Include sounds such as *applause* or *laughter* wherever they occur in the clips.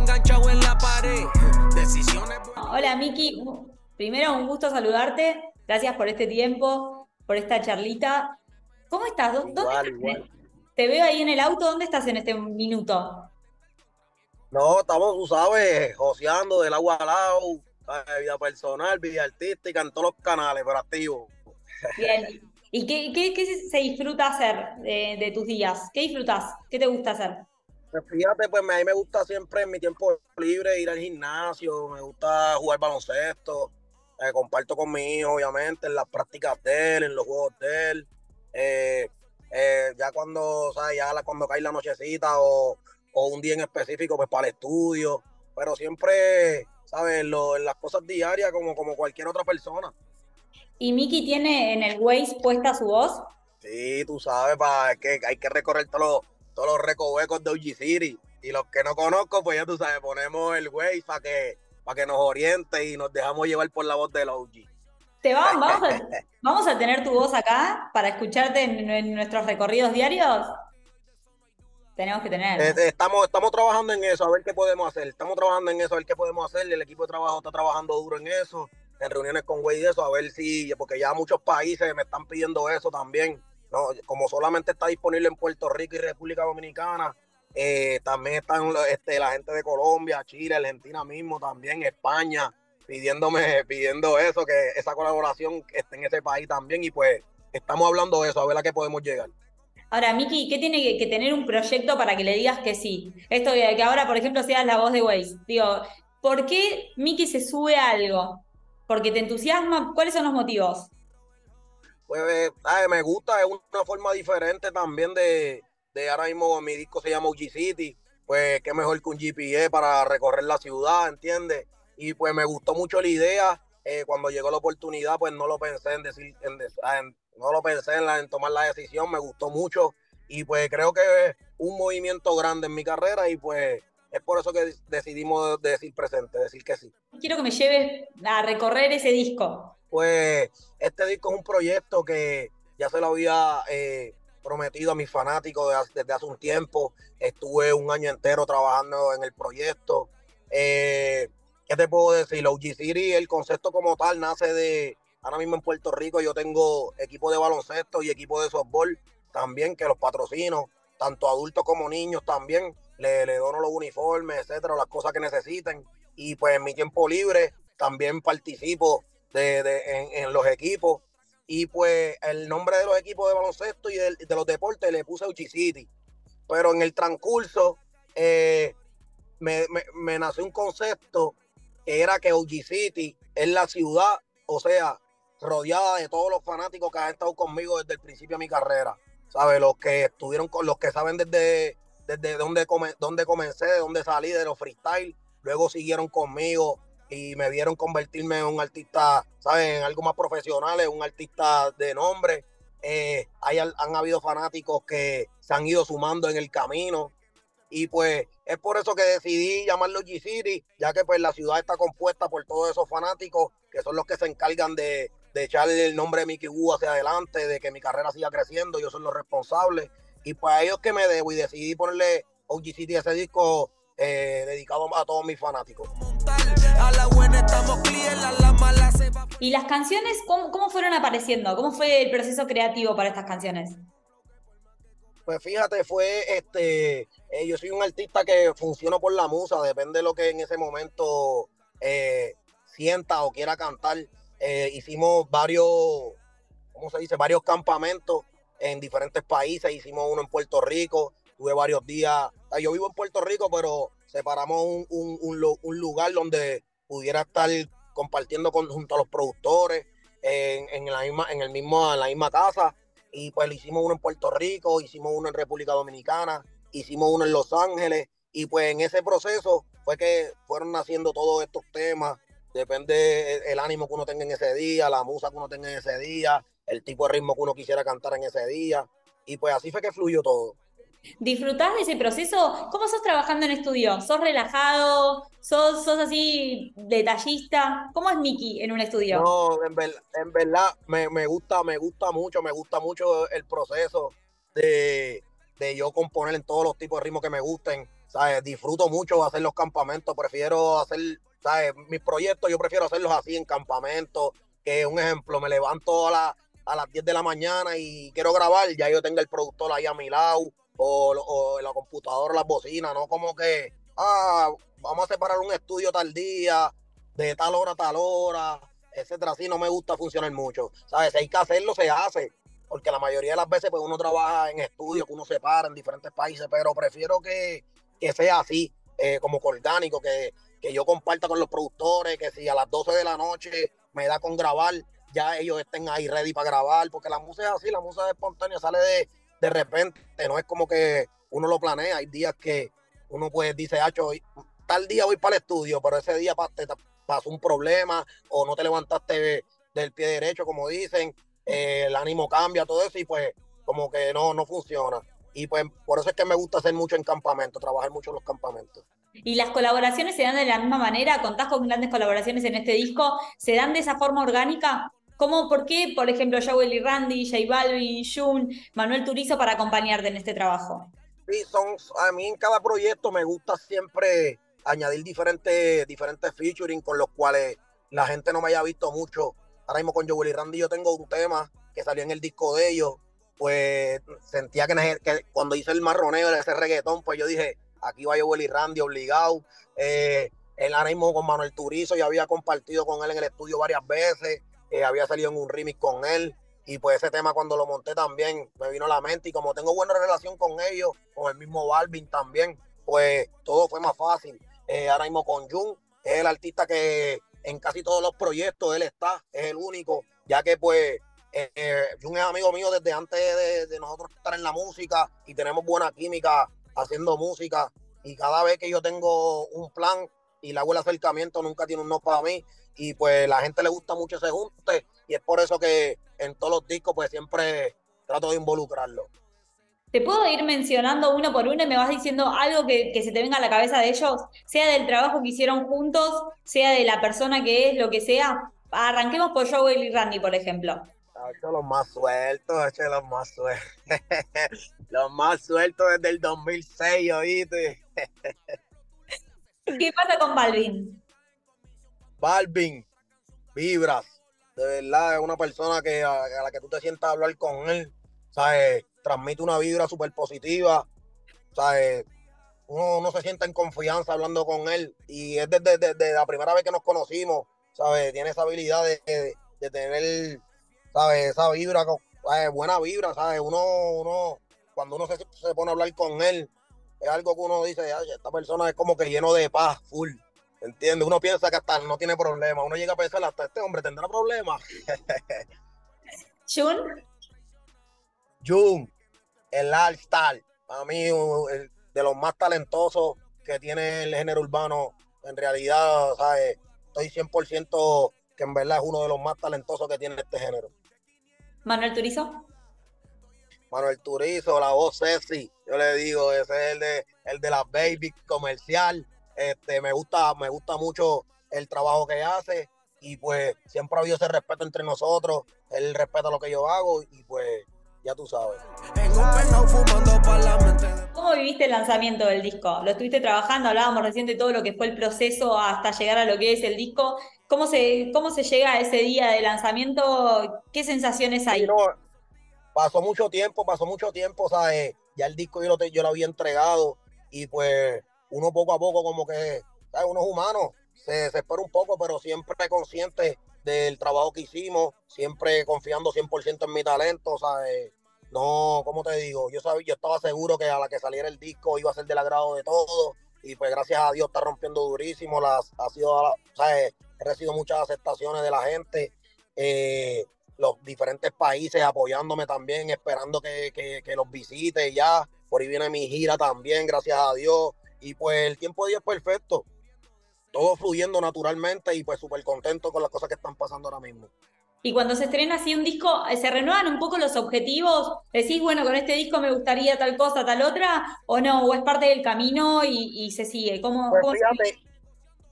enganchado en la pared. Decisiones. Hola Miki, primero un gusto saludarte. Gracias por este tiempo, por esta charlita. ¿Cómo estás? ¿Dónde estás? Te veo ahí en el auto. ¿Dónde estás en este minuto? No, estamos, tú sabes, joseando del agua al lado, vida personal, vida artística, en todos los canales, pero activo. Bien. *laughs* ¿Y qué, se disfruta hacer de, tus días? ¿Qué disfrutas? ¿Qué te gusta hacer? Pues fíjate, pues a mí me gusta siempre en mi tiempo libre ir al gimnasio, me gusta jugar baloncesto, eh, comparto con mi hijo, obviamente, en las prácticas de él, en los juegos de él. Eh, eh, ya cuando, ¿sabes? Ya cuando cae la nochecita o, un día en específico, pues para el estudio. Pero siempre, ¿sabes? en las cosas diarias como, como cualquier otra persona. ¿Y Miki tiene en el Waze puesta su voz? Sí, tú sabes, pa, que hay que recorrer todos los, todos los recovecos de OG City. Y los que no conozco, pues ya tú sabes, ponemos el Waze para que, para que nos oriente y nos dejamos llevar por la voz del OG. Te vamos, *laughs* vamos, a, tener tu voz acá para escucharte en, nuestros recorridos diarios. Tenemos que tener. Eh, estamos, estamos trabajando en eso, a ver qué podemos hacer. Estamos trabajando en eso, a ver qué podemos hacer. El equipo de trabajo está trabajando duro en eso en reuniones con güey y eso, a ver si, porque ya muchos países me están pidiendo eso también. ¿No? Como solamente está disponible en Puerto Rico y República Dominicana, eh, también están este, la gente de Colombia, Chile, Argentina mismo, también España, pidiéndome, *laughs* pidiendo eso, que esa colaboración esté en ese país también. Y pues estamos hablando de eso, a ver a qué podemos llegar. Ahora, Miki, ¿qué tiene que, tener un proyecto para que le digas que sí? Esto de que ahora, por ejemplo, seas la voz de Waze. Digo, ¿por qué Miki se sube algo? porque te entusiasma. ¿Cuáles son los motivos? Pues eh, me gusta, es una forma diferente también de, de ahora mismo mi disco se llama OG City, pues qué mejor que un GPA para recorrer la ciudad, ¿entiendes? Y pues me gustó mucho la idea, eh, cuando llegó la oportunidad pues no lo pensé en decir, no lo pensé en, en tomar la decisión, me gustó mucho y pues creo que es un movimiento grande en mi carrera y pues es por eso que decidimos decir presente, decir que sí. Quiero que me lleves a recorrer ese disco. Pues este disco es un proyecto que ya se lo había eh, prometido a mis fanáticos desde hace un tiempo. Estuve un año entero trabajando en el proyecto. Eh, ¿Qué te puedo decir? OG City, el concepto como tal, nace de, ahora mismo en Puerto Rico yo tengo equipo de baloncesto y equipo de softball también que los patrocino, tanto adultos como niños también le, dono los uniformes, etcétera, las cosas que necesiten. Y pues en mi tiempo libre también participo de, en, los equipos. Y pues el nombre de los equipos de baloncesto y de, los deportes le puse Uchi City. Pero en el transcurso eh, me, me, nació un concepto que era que OG City es la ciudad, o sea, rodeada de todos los fanáticos que han estado conmigo desde el principio de mi carrera. ¿Sabes? Los que estuvieron con los que saben desde desde donde, donde comencé, de donde salí, de los freestyle. Luego siguieron conmigo y me vieron convertirme en un artista, ¿saben? En algo más profesional, en un artista de nombre. Eh, han habido fanáticos que se han ido sumando en el camino. Y pues es por eso que decidí llamarlo G-City, ya que pues la ciudad está compuesta por todos esos fanáticos que son los que se encargan de, de echarle el nombre de Mickey Wu hacia adelante, de que mi carrera siga creciendo, yo soy los responsables. Y pues a ellos que me debo y decidí ponerle OG City ese disco eh, dedicado a todos mis fanáticos. ¿Y las canciones cómo, fueron apareciendo? ¿Cómo fue el proceso creativo para estas canciones? Pues fíjate, fue este, eh, yo soy un artista que funciona por la musa, depende de lo que en ese momento eh, sienta o quiera cantar. hicimos varios, ¿cómo se dice? Varios campamentos en diferentes países. Hicimos uno en Puerto Rico, tuve varios días. Yo vivo en Puerto Rico, pero separamos un, un, lugar donde pudiera estar compartiendo junto a los productores en, en, la misma, en, el mismo, la misma casa. Y pues hicimos uno en Puerto Rico, hicimos uno en República Dominicana, hicimos uno en Los Ángeles. Y pues en ese proceso fue que fueron naciendo todos estos temas. Depende el ánimo que uno tenga en ese día, la musa que uno tenga en ese día, el tipo de ritmo que uno quisiera cantar en ese día. Y pues así fue que fluyó todo. ¿Disfrutás de ese proceso? ¿Cómo sos trabajando en estudio? ¿Sos relajado? ¿Sos, sos así detallista? ¿Cómo es Miki en un estudio? No, en, verdad me, gusta, me gusta mucho, me gusta mucho el proceso de, de, yo componer en todos los tipos de ritmos que me gusten. ¿sabes? Disfruto mucho hacer los campamentos, prefiero hacer, ¿sabes? Mis proyectos yo prefiero hacerlos así en campamentos, que un ejemplo, me levanto a, a las 10 de la mañana y quiero grabar, ya yo tengo el productor ahí a mi lado, o, o la computadora, las bocinas, no como que, ah, vamos a separar un estudio tal día, de tal hora a tal hora, etcétera. Así no me gusta funcionar mucho. ¿Sabes? Si hay que hacerlo, se hace. Porque la mayoría de las veces pues uno trabaja en estudios, que uno se para en diferentes países, pero prefiero que, sea así, eh, como orgánico, que, que yo comparta con los productores, que si a las 12 de la noche me da con grabar, ya ellos estén ahí ready para grabar, porque la música es así, la música es espontánea, sale de, de repente, no es como que uno lo planea, hay días que uno pues dice, hacho, tal día voy para el estudio, pero ese día te, pasó un problema o no te levantaste del pie derecho, como dicen, eh, el ánimo cambia, todo eso, y pues como que no, no funciona. Y pues por eso es que me gusta hacer mucho en campamento, trabajar mucho en los campamentos. ¿Y las colaboraciones se dan de la misma manera? ¿Contás con grandes colaboraciones en este disco? ¿Se dan de esa forma orgánica? ¿Cómo, por qué, por ejemplo, Joel y Randy, J Balvin, Jun, Manuel Turizo para acompañarte en este trabajo? Sí, son, a mí en cada proyecto me gusta siempre añadir diferentes, diferentes featuring con los cuales la gente no me haya visto mucho. Ahora mismo con Joel y Randy yo tengo un tema que salió en el disco de ellos, pues sentía que, cuando hice el marroneo de ese reggaetón, pues yo dije, aquí va Joel y Randy obligado. Eh, él ahora mismo con Manuel Turizo, ya había compartido con él en el estudio varias veces, había salido en un remix con él. Y pues ese tema cuando lo monté también me vino a la mente y como tengo buena relación con ellos, con el mismo Balvin también, pues todo fue más fácil. Eh, ahora mismo con Jun, es el artista que en casi todos los proyectos él está, es el único, ya que pues eh, eh, Jun es amigo mío desde antes de, nosotros estar en la música y tenemos buena química haciendo música y cada vez que yo tengo un plan y le hago el acercamiento nunca tiene un no para mí y pues la gente le gusta mucho ese junte y es por eso que en todos los discos pues siempre trato de involucrarlo. Te puedo ir mencionando uno por uno y me vas diciendo algo que, se te venga a la cabeza de ellos, sea del trabajo que hicieron juntos, sea de la persona que es, lo que sea. Arranquemos por Joel y Randy, por ejemplo. los más sueltos, los más sueltos. *laughs* los más sueltos desde el 2006, oíste. *laughs* ¿Qué pasa con Balvin? Balvin, vibras. De verdad, es una persona que a, la que tú te sientas a hablar con él, ¿sabes? transmite una vibra súper positiva. ¿sabes? Uno, se siente en confianza hablando con él y es desde, la primera vez que nos conocimos, ¿sabes? Tiene esa habilidad de, tener, ¿sabes? Esa vibra, buena vibra, ¿sabes? Uno, uno, cuando uno se, pone a hablar con él, es algo que uno dice, esta persona es como que lleno de paz, full. ¿Entiendes? Uno piensa que hasta no tiene problema. Uno llega a pensar, hasta este hombre tendrá problemas. *laughs* ¿Jun? Jun, el All-Star, para mí de los más talentosos que tiene el género urbano. En realidad, ¿sabes? estoy 100% que en verdad es uno de los más talentosos que tiene este género. Manuel Turizo. Manuel Turizo, la voz Ceci, yo le digo, ese es el de, el de la baby comercial. Este, me gusta, me gusta mucho el trabajo que hace y pues siempre ha habido ese respeto entre nosotros. Él respeta lo que yo hago y pues ya tú sabes. ¿Cómo viviste el lanzamiento del disco? ¿Lo estuviste trabajando? Hablábamos recién de todo lo que fue el proceso hasta llegar a lo que es el disco. ¿Cómo se, cómo se llega a ese día de lanzamiento? ¿Qué sensaciones hay? Pasó mucho tiempo, pasó mucho tiempo, ¿sabes? Ya el disco yo lo, yo lo había entregado y pues uno poco a poco como que, ¿sabes? Uno es humano, se, se espera un poco, pero siempre consciente del trabajo que hicimos, siempre confiando 100% en mi talento, ¿sabes? No, como te digo, yo sabía, yo estaba seguro que a la que saliera el disco iba a ser del agrado de todos y pues gracias a Dios está rompiendo durísimo, las, ha sido, ¿sabes? He recibido muchas aceptaciones de la gente, eh, los diferentes países apoyándome también, esperando que, que, los visite ya, por ahí viene mi gira también, gracias a Dios, y pues el tiempo de Dios es perfecto, todo fluyendo naturalmente y pues súper contento con las cosas que están pasando ahora mismo. Y cuando se estrena así un disco, eh, ¿se renuevan un poco los objetivos? ¿Decís, bueno, con este disco me gustaría tal cosa, tal otra? ¿O no? ¿O es parte del camino y, se sigue? ¿Cómo, pues fíjate,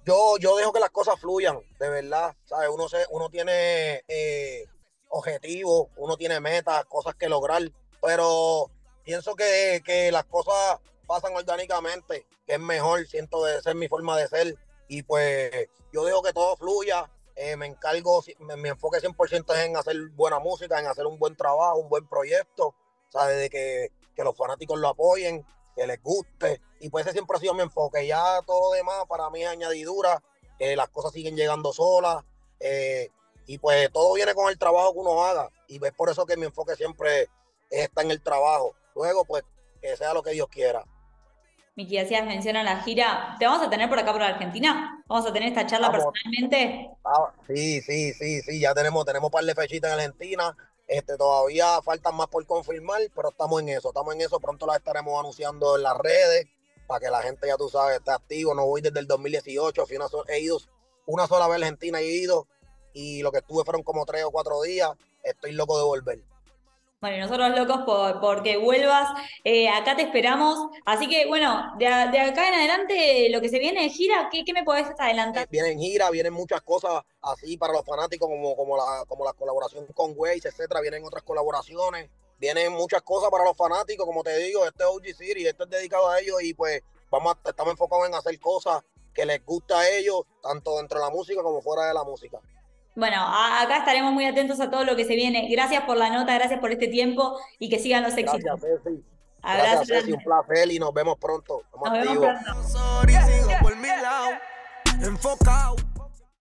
yo, yo dejo que las cosas fluyan, de verdad. ¿sabes? Uno, se, uno tiene eh, objetivos, uno tiene metas, cosas que lograr, pero pienso que, que las cosas pasan orgánicamente, que es mejor, siento de ser mi forma de ser. Y pues yo dejo que todo fluya. Eh, me encargo, mi enfoque 100% es en hacer buena música, en hacer un buen trabajo, un buen proyecto. O sea, desde que, que los fanáticos lo apoyen, que les guste. Y pues ese siempre ha sido mi enfoque. Ya todo demás para mí es añadidura, que las cosas siguen llegando solas. Eh, y pues todo viene con el trabajo que uno haga. Y es por eso que mi enfoque siempre está en el trabajo. Luego, pues, que sea lo que Dios quiera. Miki, hacías mención a la gira. ¿Te vamos a tener por acá por Argentina? ¿Vamos a tener esta charla personalmente? Ah, sí, sí, sí, sí. Ya tenemos, tenemos par de fechitas en Argentina. Este, todavía faltan más por confirmar, pero estamos en eso, estamos en eso. Pronto las estaremos anunciando en las redes para que la gente, ya tú sabes, esté activo. No voy desde el 2018, fui una he ido una sola vez a Argentina, he ido y lo que estuve fueron como tres o cuatro días. Estoy loco de volver. Bueno, y nosotros locos por porque vuelvas. Eh, acá te esperamos. Así que, bueno, de, acá en adelante, lo que se viene de gira, ¿qué, me podés adelantar? Eh, vienen gira, vienen muchas cosas así para los fanáticos, como, como, la, como la colaboración con Waze, etcétera. Vienen otras colaboraciones. Vienen muchas cosas para los fanáticos, como te digo, este es OG City, esto es dedicado a ellos y pues vamos estamos enfocados en hacer cosas que les gusta a ellos, tanto dentro de la música como fuera de la música. Bueno, acá estaremos muy atentos a todo lo que se viene. Gracias por la nota, gracias por este tiempo y que sigan los éxitos. Gracias, Ceci. Gracias, Ceci, un placer y nos vemos pronto. nos vemos pronto.